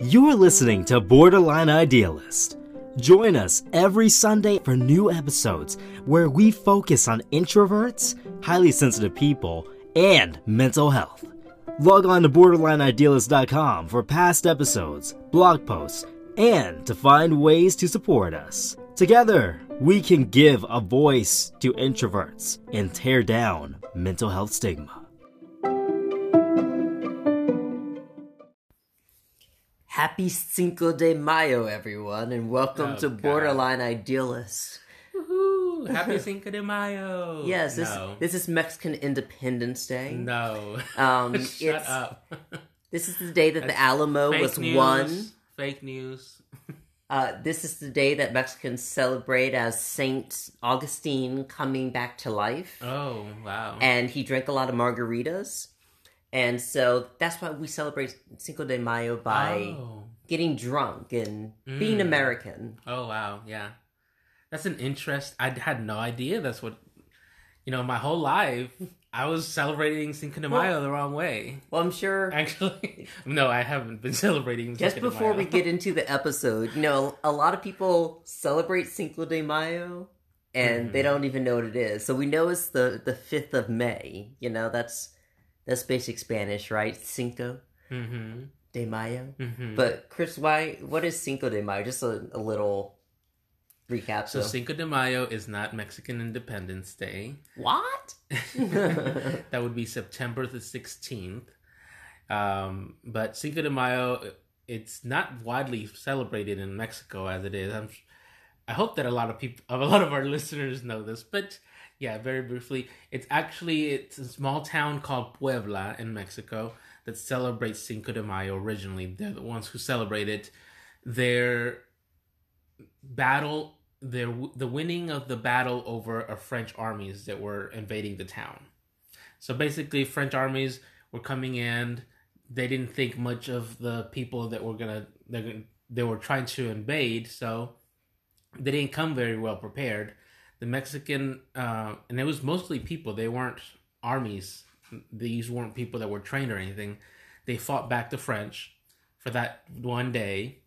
You're listening to Borderline Idealist. Join us every Sunday for new episodes where we focus on introverts, highly sensitive people, and mental health. Log on to borderlineidealist.com for past episodes, blog posts, and to find ways to support us. Together, we can give a voice to introverts and tear down mental health stigma. Happy Cinco de Mayo, everyone, and welcome Oh, to God. Borderline Idealist. Woohoo! Happy Cinco de Mayo. Yes, this, no. this is Mexican Independence Day. no. Um, Shut up. This is the day that the Alamo Fake was news. won. Fake news. Uh, this is the day that Mexicans celebrate as Saint Augustine coming back to life. Oh wow. And he drank a lot of margaritas. And so that's why we celebrate Cinco de Mayo by Oh. getting drunk and being Mm. American. oh wow. Yeah. That's an interest. I had no idea. That's what. You know, my whole life I was celebrating Cinco de Mayo the wrong way. Well, I'm sure Actually, no, I haven't been celebrating. just Cinco de before we get into the episode, you know, a lot of people celebrate Cinco de Mayo and they Mhm. don't even know what it is. So we know it's the the 5th of May. You know, that's that's basic Spanish, right? Cinco Mm-hmm. de Mayo. Mm-hmm. But Chris, why what is Cinco de Mayo? Just a, a little recap. so So, Cinco de Mayo is not Mexican Independence Day. what? that would be September the 16th. Um, but Cinco de Mayo, it's not widely celebrated in Mexico as it is. I'm, I hope that a lot of people, a lot of our listeners know this, but yeah, very briefly, it's actually it's a small town called Puebla in Mexico that celebrates Cinco de Mayo. Originally, they're the ones who celebrate it. Their battle, their the winning of the battle over a French armies that were invading the town. So basically, French armies were coming in. They didn't think much of the people that were gonna gonna, they were trying to invade. So they didn't come very well prepared. The Mexican uh, and it was mostly people. They weren't armies. These weren't people that were trained or anything. They fought back the French for that one day,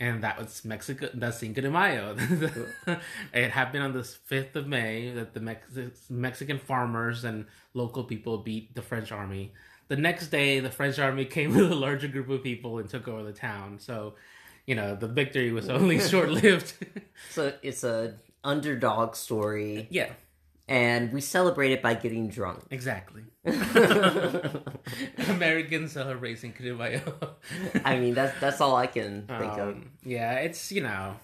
and that was Mexico. That's Cinco de Mayo. it happened on the fifth of May that the Mex- Mexican farmers and local people beat the French army. The next day, the French army came with a larger group of people and took over the town. So, you know, the victory was only short lived. So it's a underdog story yeah, and we celebrate it by getting drunk. exactly. Americans Cinco de Mayo. I mean, that's that's all I can think of. Um, yeah, it's you know,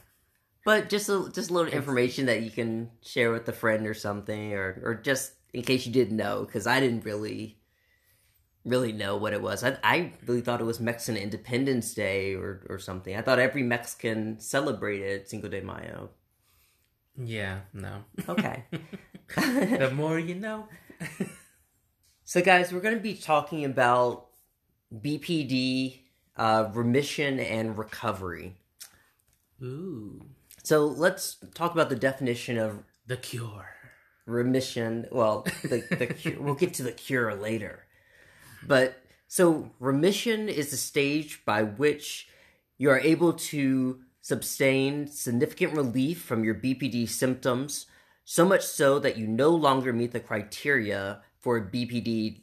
But just a just a little information that you can share with a friend or something, or or just in case you didn't know, because I didn't really really know what it was. I I really thought it was Mexican Independence Day or or something. I thought every Mexican celebrated Cinco de Mayo. Yeah, no. Okay. the more you know. So, guys, we're going to be talking about BPD, uh, remission and recovery. Ooh, So, let's talk about the definition of the cure. remission. Well, the, the cure, we'll get to the cure later. But so, remission is a stage by which you are able to sustain significant relief from your BPD symptoms, so much so that you no longer meet the criteria for BPD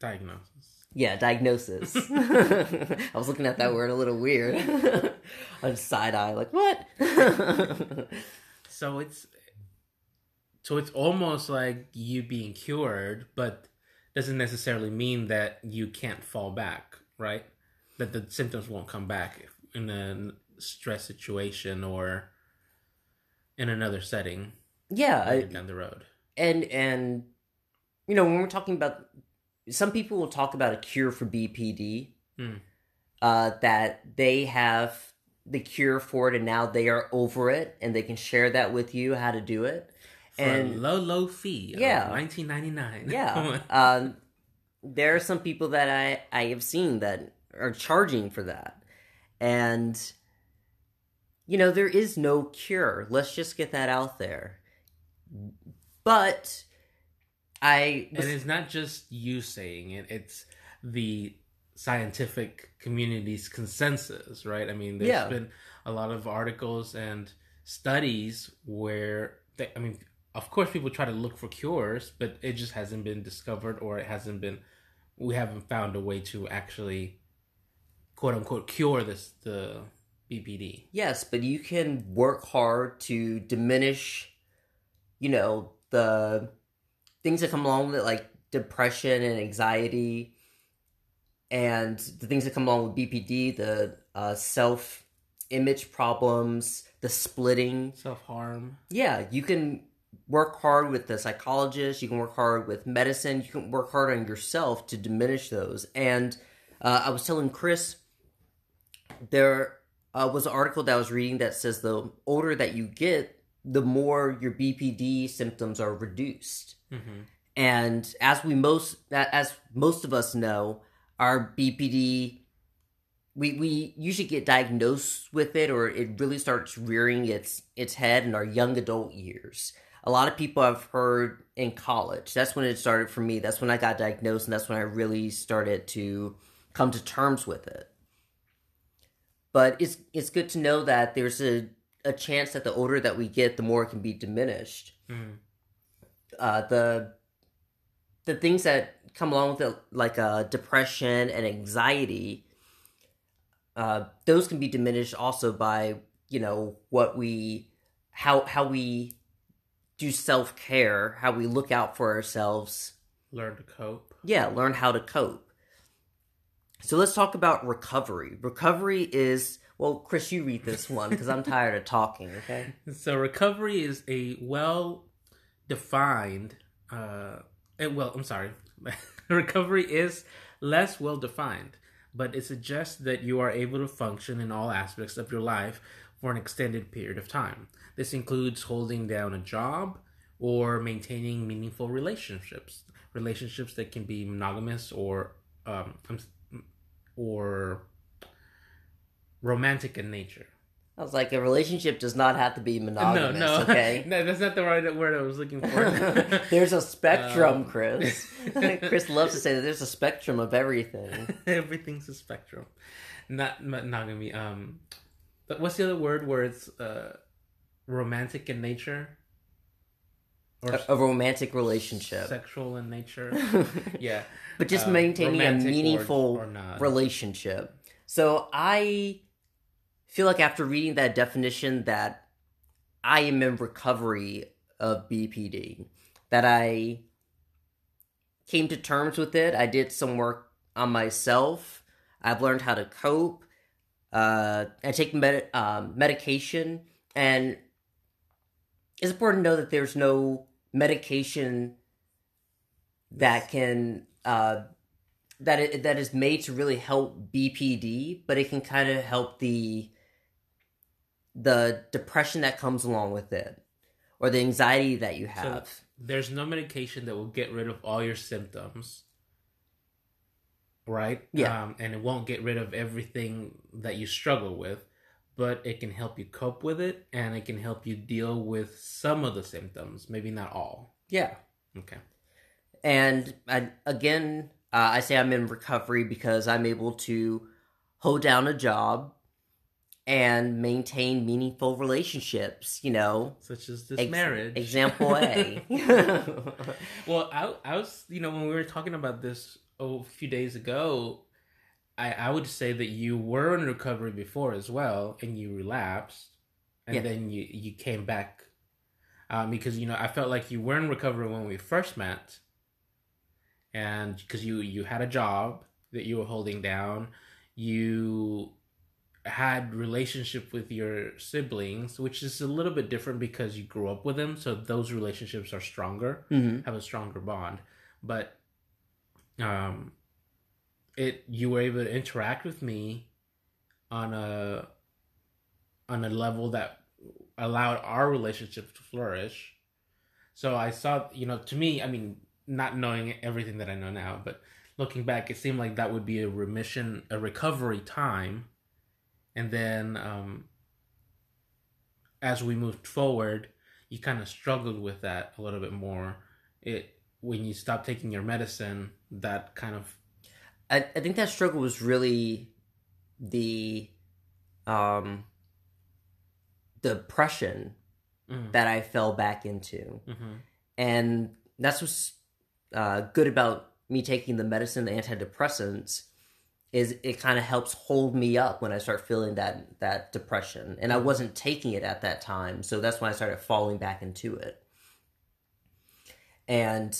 Diagnosis. Yeah, diagnosis. I was looking at that word a little weird. On side eye, like what? So it's so it's almost like you being cured, but doesn't necessarily mean that you can't fall back, right? That the symptoms won't come back in a stress situation or in another setting yeah, I, down the road. and and you know when we're talking about, some people will talk about a cure for BPD, Hmm. uh, that they have the cure for it, and now they are over it, and they can share that with you how to do it. For And- low, low fee. Yeah. nineteen ninety nine. Yeah. um, there are some people that I, I have seen that are charging for that. And, you know, there is no cure. Let's just get that out there. But I was, and it's not just you saying it; it's the scientific community's consensus, right? I mean, there's Yeah. been a lot of articles and studies where, they, I mean, of course, people try to look for cures, but it just hasn't been discovered, or it hasn't been. We haven't found a way to actually, quote unquote, cure this the BPD. yes, but you can work hard to diminish, you know, the things that come along with it, like depression and anxiety, and the things that come along with BPD, the uh, self image problems, the splitting. Self harm. Yeah, you can work hard with the psychologist, you can work hard with medicine, you can work hard on yourself to diminish those. And uh, I was telling Chris, there uh, was an article that I was reading that says the older that you get, the more your BPD symptoms are reduced. hmm And as we most as most of us know, our BPD we we usually get diagnosed with it or it really starts rearing its its head in our young adult years. A lot of people I've heard in college. That's when it started for me. That's when I got diagnosed and that's when I really started to come to terms with it. But it's it's good to know that there's a a chance that the older that we get, the more it can be diminished hmm uh, the the things that come along with it, like uh, depression and anxiety, uh, those can be diminished also by you know what we how how we do self care, how we look out for ourselves. Learn to cope. Yeah, learn how to cope. So let's talk about recovery. Recovery is well, Chris, you read this one because I'm tired of talking. Okay. So recovery is a well defined uh eh, well I'm sorry. recovery is less well defined, but it suggests that you are able to function in all aspects of your life for an extended period of time. This includes holding down a job or maintaining meaningful relationships, relationships that can be monogamous or um or romantic in nature. I was like, a relationship does not have to be monogamous. no, no, Okay. no, that's not the right word I was looking for. there's a spectrum, Um, Chris. Chris loves to say that there's a spectrum of everything. Everything's a spectrum, not monogamy. Um, but what's the other word where it's uh, romantic in nature, or A, a romantic relationship. sexual in nature? Yeah, but just um, maintaining a romantic or- meaningful or relationship. So I feel like after reading that definition that I am in recovery of BPD, that I came to terms with it. I did some work on myself. I've learned how to cope. Uh, I take med- um, medication, and it's important to know that there's no medication that can uh, that it, that is made to really help BPD, but it can kind of help the the depression that comes along with it, or the anxiety that you have. There's no medication that will get rid of all your symptoms, right? Yeah. um, and it won't get rid of everything that you struggle with, but it can help you cope with it, and it can help you deal with some of the symptoms, maybe not all. yeah. Okay. And I, again, uh, I say I'm in recovery because I'm able to hold down a job and maintain meaningful relationships. You know, Such as this Ex- marriage. Example A. Well, I, I was, you know, when we were talking about this oh, a few days ago, I, I would say that you were in recovery before as well, and you relapsed, and Yeah. then you you came back, um, because you know I felt like you were in recovery when we first met, and because you you had a job that you were holding down, you had relationship with your siblings which is a little bit different because you grew up with them so those relationships are stronger hmm have a stronger bond. But um it you were able to interact with me on a on a level that allowed our relationship to flourish. So i saw you know to me i mean not knowing everything that i know now but looking back it seemed like that would be a remission a recovery time. And then um as we moved forward you kind of struggled with that a little bit more. It when you stop taking your medicine, that kind of I, I think that struggle was really the um depression mm, that I fell back into. mhm. And that's what's uh, good about me taking the medicine, the antidepressants, is it kind of helps hold me up when I start feeling that that depression. And I wasn't taking it at that time, so that's when I started falling back into it. And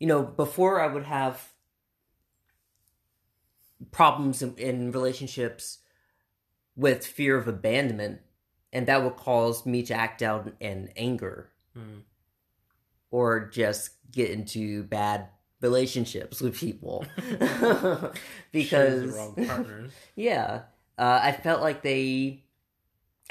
you know, before I would have problems in, in relationships with fear of abandonment, and that would cause me to act out in anger. Mm. or just get into bad relationships with people. Because the wrong partners. yeah. Uh, i felt like they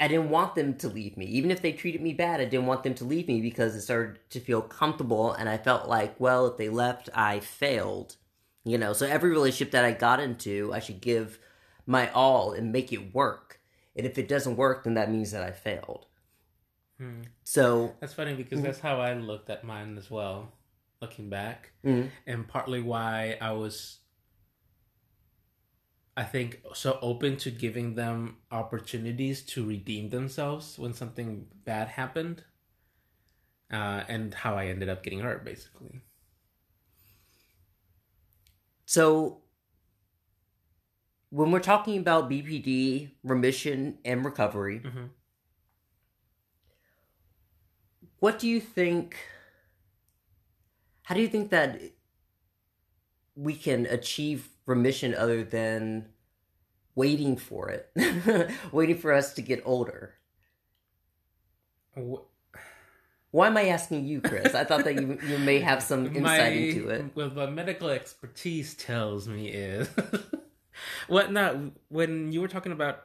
i didn't want them to leave me. Even if they treated me bad i didn't want them to leave me because it started to feel comfortable and i felt like well if they left i failed you know so every relationship that i got into i should give my all and make it work and if it doesn't work then that means that i failed Hmm. so That's funny because that's how I looked at mine as well, looking back. mhm. and partly why I was, I think, so open to giving them opportunities to redeem themselves when something bad happened, uh, and how I ended up getting hurt, basically. So, when we're talking about BPD, remission, and recovery, Mhm. what do you think? How do you think that we can achieve remission other than waiting for it? waiting for us to get older? Wh- Why am I asking you, Chris? I thought that you, you may have some insight my, into it. What my medical expertise tells me is, what not when you were talking about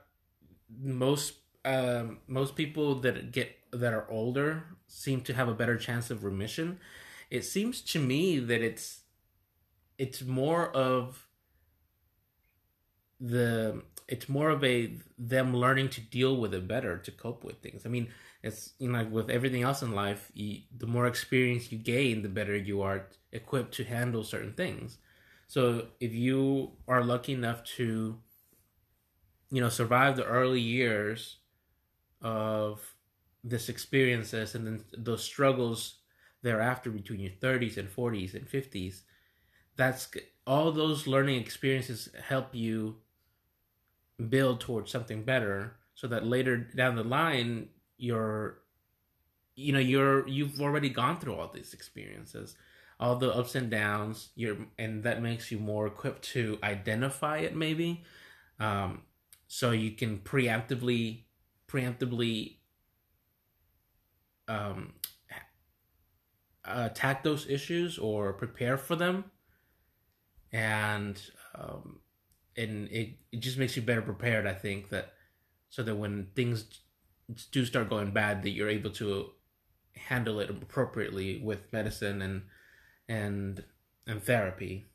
most um, most people that get that are older seem to have a better chance of remission. It seems to me that it's it's more of the it's more of a them learning to deal with it better to cope with things. I mean, it's you know like with everything else in life, you, the more experience you gain, the better you are equipped to handle certain things. So if you are lucky enough to, you know, survive the early years of this experiences and then those struggles thereafter between your 30s and 40s and 50s, that's all those learning experiences help you build towards something better so that later down the line you're you know you're you've already gone through all these experiences all the ups and downs you're and that makes you more equipped to identify it maybe. Um so you can preemptively preemptively um attack those issues or prepare for them. And um and it, it just makes you better prepared i think that so that when things do start going bad that you're able to handle it appropriately with medicine and and and therapy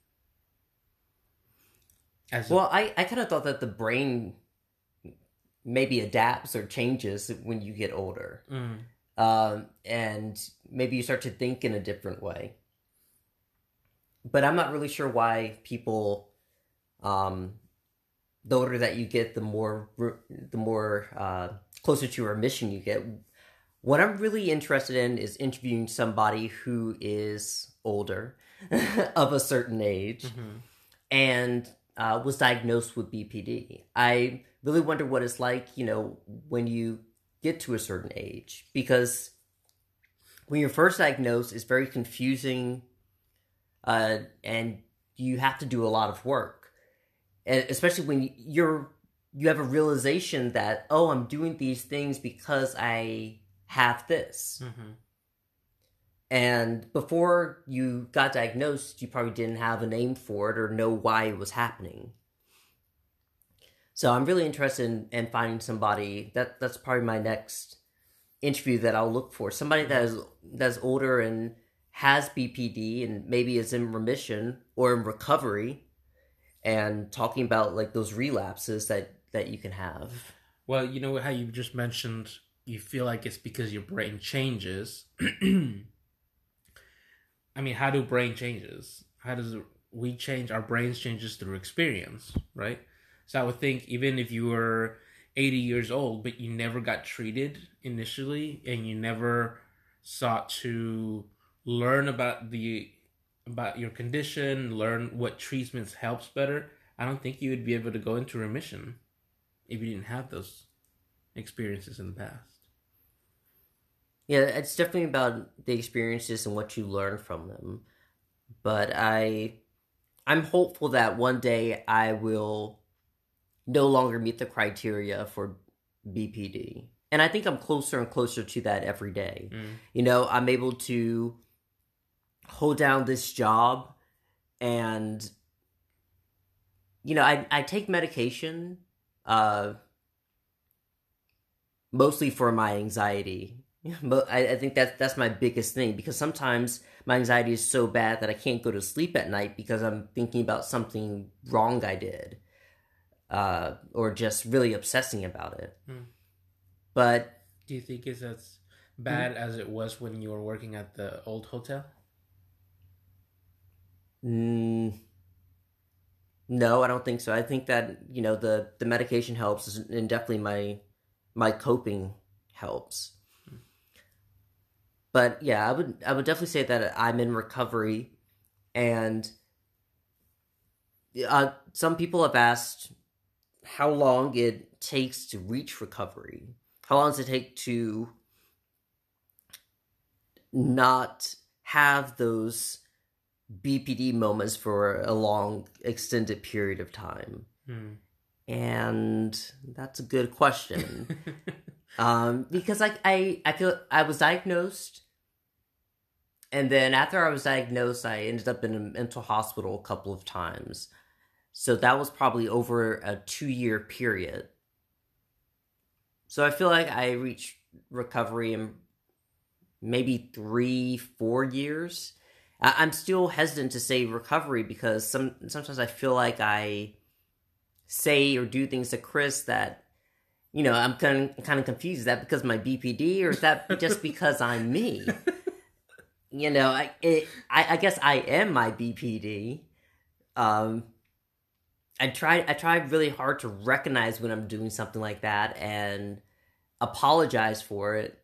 as Well, I, I kind of thought that the brain maybe adapts or changes when you get older. Mm, um, and maybe you start to think in a different way. But I'm not really sure why people, um, the older that you get, the more the more uh, closer to remission you get. What I'm really interested in is interviewing somebody who is older, of a certain age, mhm. and uh, was diagnosed with BPD. I really wonder what it's like, you know, when you get to a certain age, because when you're first diagnosed, it's very confusing, uh, and you have to do a lot of work, and especially when you're you have a realization that oh, I'm doing these things because I have this. Mhm. And before you got diagnosed, you probably didn't have a name for it or know why it was happening. So I'm really interested in, in finding somebody that that's probably my next interview that I'll look for. Somebody that is that's older and has BPD and maybe is in remission or in recovery and talking about like those relapses that that you can have. well you know how you just mentioned you feel like it's because your brain changes I mean, how do brain changes? How does we change? Our brains changes through experience, right? So I would think even if you were 80 years old, but you never got treated initially, and you never sought to learn about the about your condition, learn what treatments helps better, I don't think you would be able to go into remission if you didn't have those experiences in the past. Yeah, it's definitely about the experiences and what you learn from them. But I I'm hopeful that one day I will no longer meet the criteria for BPD. And I think I'm closer and closer to that every day. Mm. You know, I'm able to hold down this job and you know, I I take medication uh mostly for my anxiety. But I, I think that that's my biggest thing because sometimes my anxiety is so bad that I can't go to sleep at night because I'm thinking about something wrong I did, uh, or just really obsessing about it. Hmm. But Do you think it's as bad as it was when you were working at the old hotel? Mm, no, I don't think so. I think that you know the the medication helps, and definitely my my coping helps. But yeah, I would I would definitely say that I'm in recovery, and uh, some people have asked how long it takes to reach recovery. How long does it take to not have those BPD moments for a long, extended period of time? Hmm. And that's a good question. um, because like I, I feel I was diagnosed, and then after I was diagnosed, I ended up in a mental hospital a couple of times. So that was probably over a two year period. So I feel like I reached recovery in maybe three, four years. I- I'm still hesitant to say recovery because some sometimes I feel like I say or do things to Chris that you know I'm kind of, kind of confused. Is that because of my BPD or is that just because I'm me? You know, I it, I, I guess I am my BPD. Um, I try I try really hard to recognize when I'm doing something like that and apologize for it.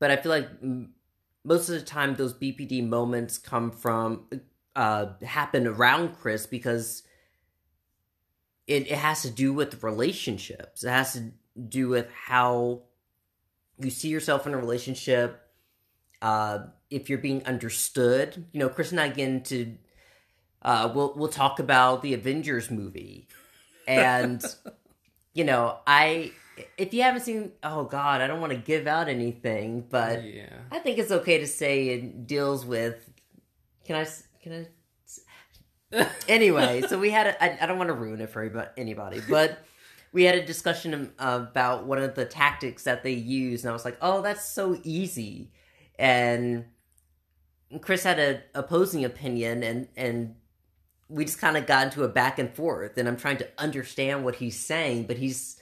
But I feel like most of the time those BPD moments come from uh happen around Chris because it, it has to do with relationships. It has to do with how you see yourself in a relationship. Uh, if you're being understood, you know, Chris and I get into uh, we'll we'll talk about the Avengers movie, and you know, I if you haven't seen, oh God, I don't want to give out anything, but yeah. I think it's okay to say it deals with. Can I? Can I? Anyway, so we had. A, I, I don't want to ruin it for anybody, anybody, but we had a discussion about one of the tactics that they use, and I was like, "Oh, that's so easy," and Chris had a opposing opinion, and and we just kind of got into a back and forth, and I'm trying to understand what he's saying, but he's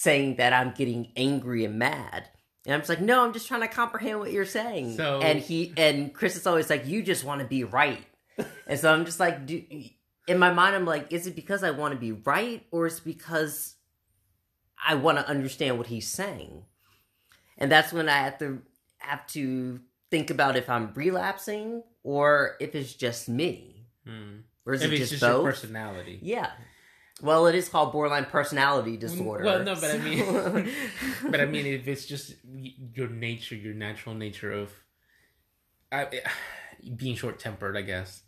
saying that I'm getting angry and mad. And I'm just like, no, I'm just trying to comprehend what you're saying. So- and he and Chris is always like, you just want to be right. and so I'm just like, do, in my mind, I'm like, is it because I want to be right, or is it because I want to understand what he's saying? And that's when I have to have to think about if I'm relapsing or if it's just me, Hmm. or is If it just, just your both? personality. Yeah. Well, it is called borderline personality disorder. Well, no, but I mean, but I mean, if it's just your nature, your natural nature of I, being short tempered, I guess.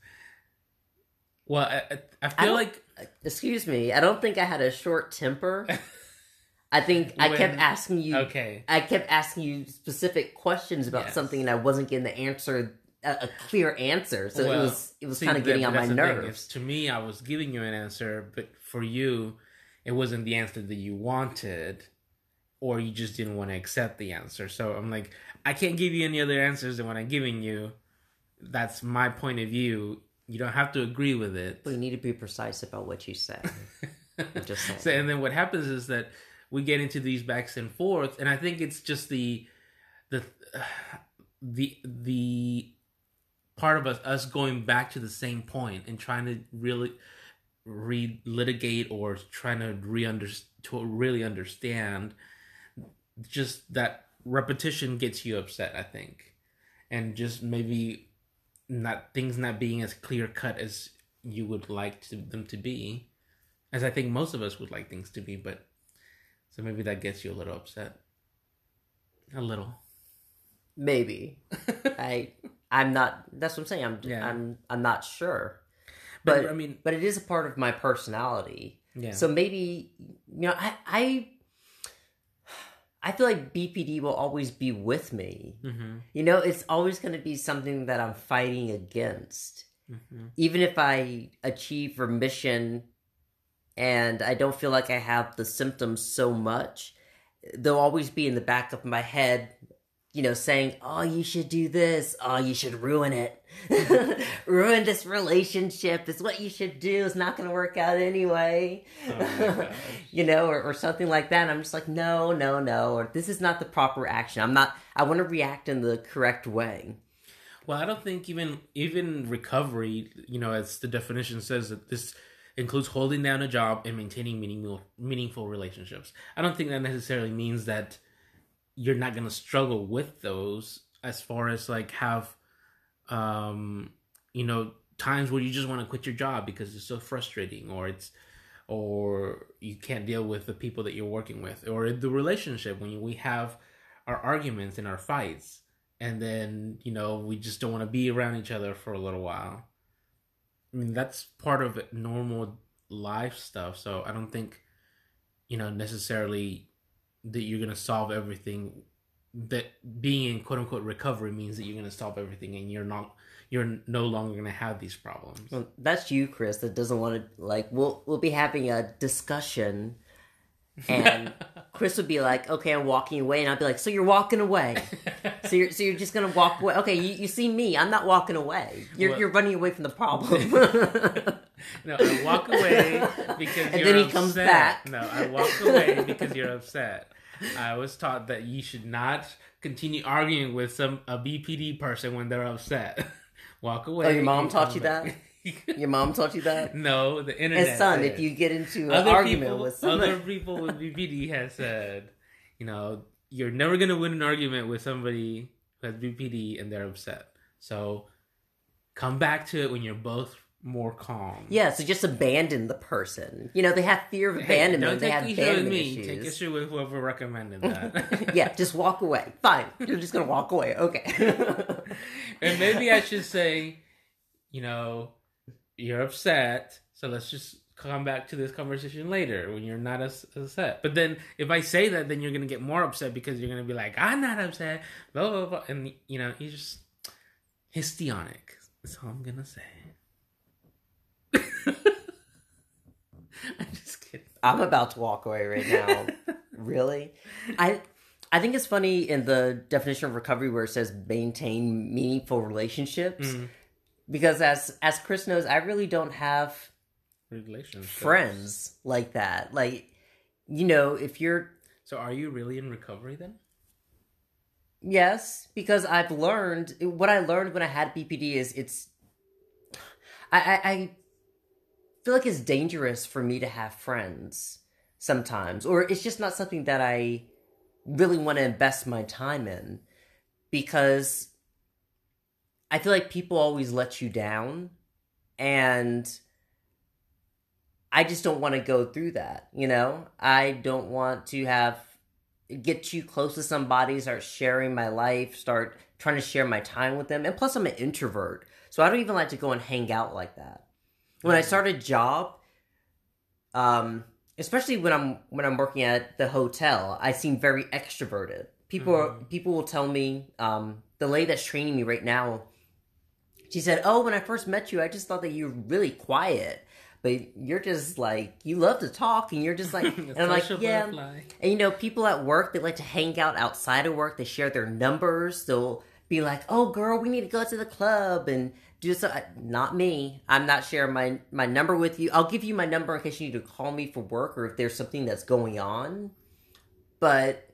Well, I, I- I I feel like excuse me, I don't think I had a short temper. I think I kept asking you. okay, I kept asking you specific questions about Yes. something, and I wasn't getting the answer, a, a clear answer. So it was it was kind of that- getting on my that's the thing, nerves. to me, I was giving you an answer, but for you, it wasn't the answer that you wanted, or you just didn't want to accept the answer. So I'm like, I can't give you any other answers than what I'm giving you. That's my point of view. You don't have to agree with it. But you need to be precise about what you say. I'm just saying. So, and then what happens is that we get into these backs and forth, and I think it's just the the the the part of us us going back to the same point and trying to really re-litigate or trying to re to really understand just that repetition gets you upset i think. And just maybe not things not being as clear cut as you would like to, them to be as i think most of us would like things to be but so maybe that gets you a little upset. A little. Maybe. I i'm not that's what i'm saying i'm Yeah. i'm i'm not sure but, but i mean but it is a part of my personality yeah So maybe you know, I I I feel like BPD will always be with me. mm-hmm, You know, it's always going to be something that I'm fighting against. mm-hmm. Even if I achieve remission and I don't feel like I have the symptoms so much, they'll always be in the back of my head, you know, saying, "Oh, you should do this. Oh, you should ruin it. ruin this relationship. It's what you should do. It's not going to work out anyway." Oh you know, or, or something like that. And I'm just like, no, no, no, or this is not the proper action. I'm not. I want to react in the correct way. Well, I don't think even even recovery, you know, as the definition says that this includes holding down a job and maintaining meaningful meaningful relationships. I don't think that necessarily means that you're not going to struggle with those as far as like have um you know times where you just want to quit your job because it's so frustrating or it's or you can't deal with the people that you're working with or the relationship when we have our arguments and our fights and then you know we just don't want to be around each other for a little while. I mean that's part of normal life stuff so i don't think you know necessarily that you're going to solve everything that being in quote unquote recovery means that you're going to solve everything and you're not you're no longer going to have these problems Well, that's you, Chris. That doesn't want to like. We'll we'll be having a discussion, and Chris would be like, "Okay, I'm walking away," and I'd be like, "So you're walking away? so you're so you're just gonna walk away? Okay, you, you see me? I'm not walking away. You're Well- you're running away from the problem." no i walk away because And you're upset. And then he upset. comes back. no i walk away because you're upset i was taught that you should not continue arguing with some a bpd person when they're upset walk away Oh, your mom taught you back. Your mom taught you that. no the internet And son, if you get into an other argument people, with somebody, other people with BPD has said, you know, you're never gonna win an argument with somebody who has BPD and they're upset. So come back to it when you're both more calm. yeah, so just abandon the person. You know, they have fear of Hey, abandonment. don't they take have issue with me. issues. Take issue with whoever recommended that. yeah, just walk away. Fine, you're just gonna walk away. Okay. and maybe I should say, you know, you're upset, so let's just come back to this conversation later when you're not as upset. But then if I say that, then you're gonna get more upset because you're gonna be like, I'm not upset, blah blah blah, and you know, you just histrionic. That's all I'm gonna say. I'm just kidding. I'm about to walk away right now. really? I I think it's funny in the definition of recovery where it says maintain meaningful relationships. Mm. Because as as Chris knows, I really don't have Relationships. friends like that. Like you know, if you're So are you really in recovery then? Yes, because I've learned what I learned when I had BPD is it's. I, I I feel like it's dangerous for me to have friends sometimes, or it's just not something that I really want to invest my time in because I feel like people always let you down, and I just don't want to go through that. You know, I don't want to have get too close to somebody, start sharing my life, start trying to share my time with them. And plus, I'm an introvert, so I don't even like to go and hang out like that. When I start a job, um, especially when I'm when I'm working at the hotel, I seem very extroverted. People Mhm. people will tell me, um, the lady that's training me right now, she said, "Oh, when I first met you, I just thought that you were really quiet." But you're just like you love to talk, and you're just like, and I'm like, yeah, butterfly. and you know, people at work, they like to hang out outside of work. They share their numbers. They'll be like, "Oh, girl, we need to go to the club and do so." Not me. I'm not sharing my my number with you. I'll give you my number in case you need to call me for work or if there's something that's going on. But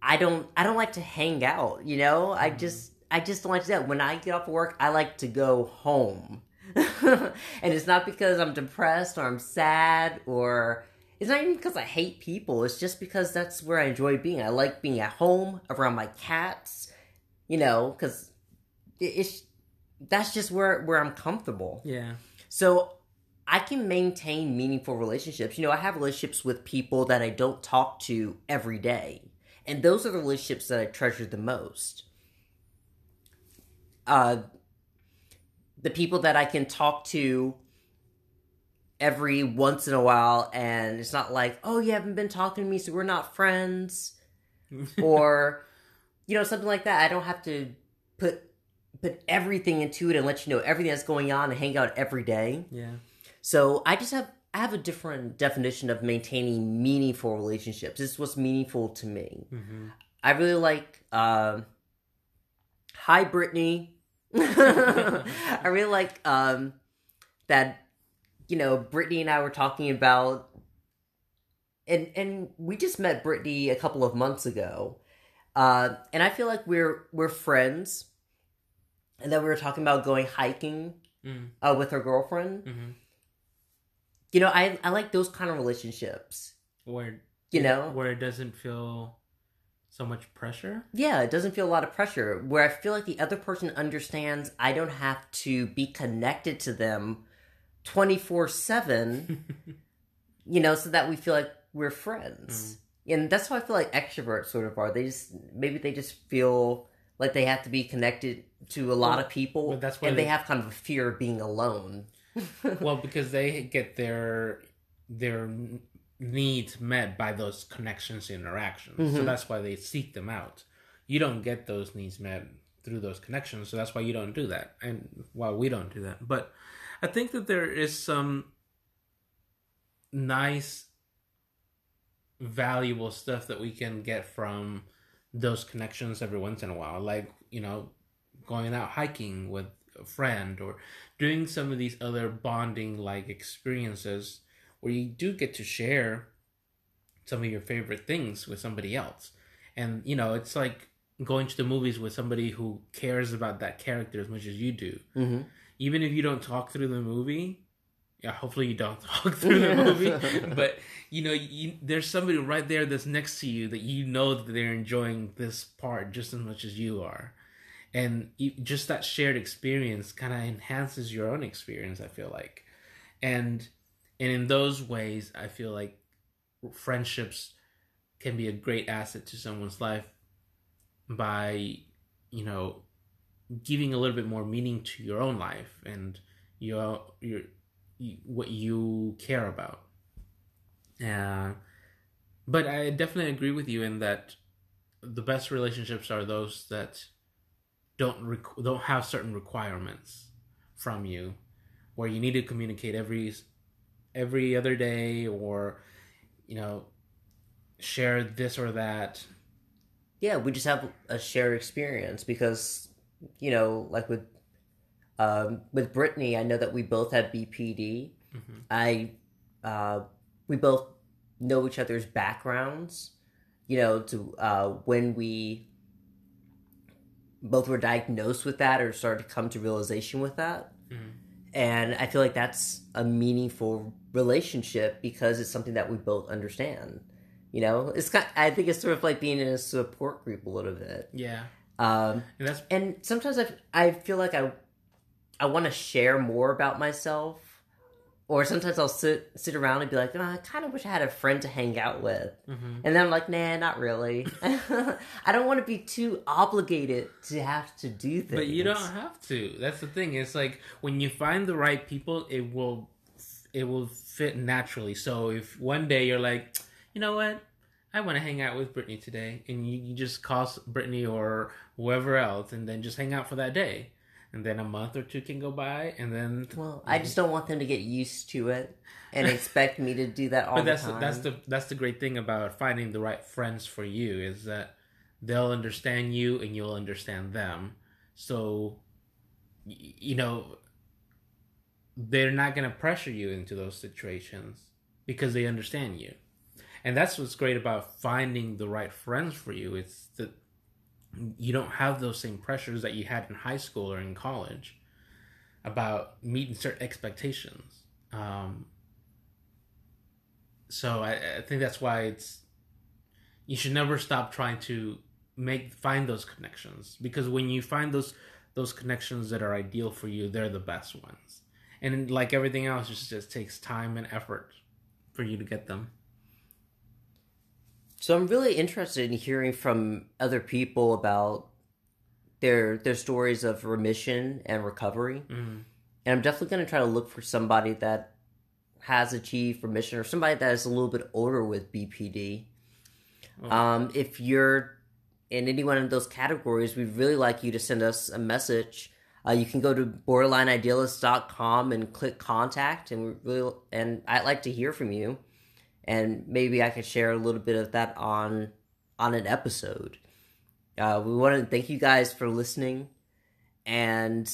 I don't. I don't like to hang out. You know, I mm-hmm. just. I just don't like to do that. When I get off of work, I like to go home. and it's not because I'm depressed or I'm sad or it's not even because I hate people. It's just because that's where I enjoy being. I like being at home around my cats, you know, because it's that's just where where I'm comfortable. Yeah. So I can maintain meaningful relationships. You know, I have relationships with people that I don't talk to every day. And those are the relationships that I treasure the most. Uh the people that I can talk to every once in a while and it's not like, "Oh, you haven't been talking to me, so we're not friends." or you know, something like that. I don't have to put put everything into it and let you know everything that's going on and hang out every day. Yeah. So I just have I have a different definition of maintaining meaningful relationships. This is what's meaningful to me. Mm-hmm. I really like. Uh, Hi, Brittany. I really like um, that. You know, Brittany and I were talking about, and and we just met Brittany a couple of months ago, uh, and I feel like we're we're friends. And then we were talking about going hiking Mm. uh, with her girlfriend. Mm-hmm. You know, I I like those kind of relationships. Where You know? where it doesn't feel so much pressure. Yeah, it doesn't feel a lot of pressure. Where I feel like the other person understands I don't have to be connected to them twenty four seven. You know, so that we feel like we're friends. Mm-hmm. And that's how I feel like extroverts sort of are. They just maybe they just feel like they have to be connected to a lot of people, well, that's why and they they- have kind of a fear of being alone. well, because they get their their needs met by those connections interactions, so Mhm. that's why they seek them out. You don't get those needs met through those connections, so that's why you don't do that, and why we don't do that. But I think that there is some nice, valuable stuff that we can get from those connections every once in a while, like you know, going out hiking with a friend or doing some of these other bonding like experiences where you do get to share some of your favorite things with somebody else. And you know, it's like going to the movies with somebody who cares about that character as much as you do. hmm Even if you don't talk through the movie, yeah, hopefully you don't talk through the movie, but you know, you, there's somebody right there that's next to you that you know that they're enjoying this part just as much as you are and you- just that shared experience kind of enhances your own experience i feel like and and in those ways i feel like friendships can be a great asset to someone's life by you know giving a little bit more meaning to your own life and your your what you care about. Uh, but i definitely agree with you in that the best relationships are those that don't requ- don't have certain requirements from you where you need to communicate every every other day or you know share this or that yeah, we just have a shared experience because, you know, like with um, with Brittany, I know that we both have BPD. Mhm. I uh, we both know each other's backgrounds. You know, to uh, when we both were diagnosed with that or started to come to realization with that. Mhm. And I feel like that's a meaningful relationship because it's something that we both understand. You know, it's kind. I think it's sort of like being in a support group a little bit. yeah Um, and and sometimes I, I feel like I I want to share more about myself, or sometimes I'll sit sit around and be like, oh, I kind of wish I had a friend to hang out with, mhm. and then I'm like, nah, not really. I don't want to be too obligated to have to do things. But you don't have to. That's the thing. It's like when you find the right people, it will it will fit naturally. So if one day you're like, you know what, I want to hang out with Brittany today, and you, you just call Brittany or whoever else, and then just hang out for that day, and then a month or two can go by, and then Well, I just don't want them to get used to it and expect me to do that all but the that's time. that's the that's the great thing about finding the right friends for you is that they'll understand you and you'll understand them. So you know they're not going to pressure you into those situations because they understand you. And that's what's great about finding the right friends for you. It's that you don't have those same pressures that you had in high school or in college about meeting certain expectations. Um, so I, I think that's why it's you should never stop trying to make find those connections because when you find those those connections that are ideal for you, they're the best ones. And like everything else, it just takes time and effort for you to get them. So I'm really interested in hearing from other people about their their stories of remission and recovery. Mm-hmm. And I'm definitely going to try to look for somebody that has achieved remission or somebody that is a little bit older with BPD. Um, if you're in any one of those categories, we'd really like you to send us a message. Uh, you can go to borderlineidealist.com and click contact, and we really and I'd like to hear from you, and maybe I could share a little bit of that on on an episode. Uh, we want to thank you guys for listening, and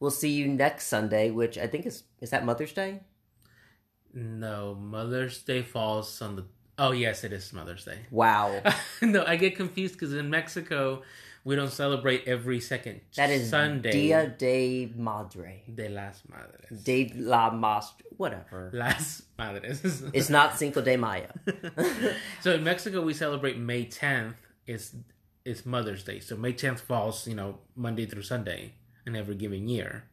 we'll see you next Sunday, which I think is is that Mother's Day. No, Mother's Day falls on the. Oh yes, it is Mother's Day. Wow, no, I get confused because in Mexico we don't celebrate every second that is Sunday. Dia de Madre. de las Madres. De la Mas, whatever. Las Madres. It's not Cinco de Mayo. so in Mexico we celebrate May 10th It's is Mother's Day. So May 10th falls, you know, Monday through Sunday in every given year.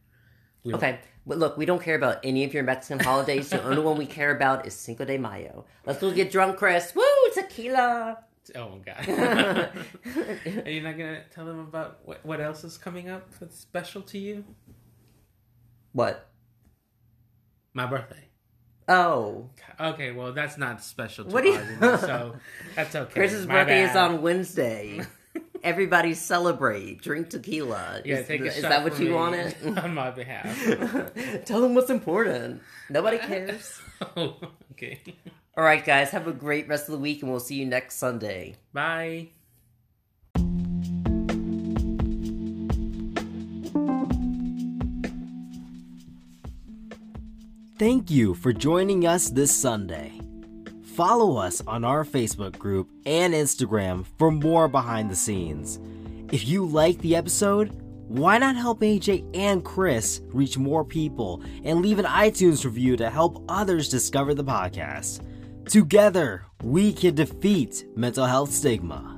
We Okay, but look, we don't care about any of your Mexican holidays. The only one we care about is Cinco de Mayo. Let's go get drunk, Chris. Woo, tequila. Oh my god. Are you not gonna tell them about what, what else is coming up that's special to you? What? My birthday. Oh, Okay, well that's not special to What do you- so that's okay. Chris's My birthday is on Wednesday. Everybody celebrate, drink tequila. Yeah, is take a is shot that what you wanted? on my behalf. Tell them what's important. Nobody cares. oh, okay. All right, guys, have a great rest of the week, and we'll see you next Sunday. Bye. Thank you for joining us this Sunday. Follow us on our Facebook group and Instagram for more behind the scenes. If you like the episode, why not help AJ and Chris reach more people and leave an iTunes review to help others discover the podcast? Together, we can defeat mental health stigma.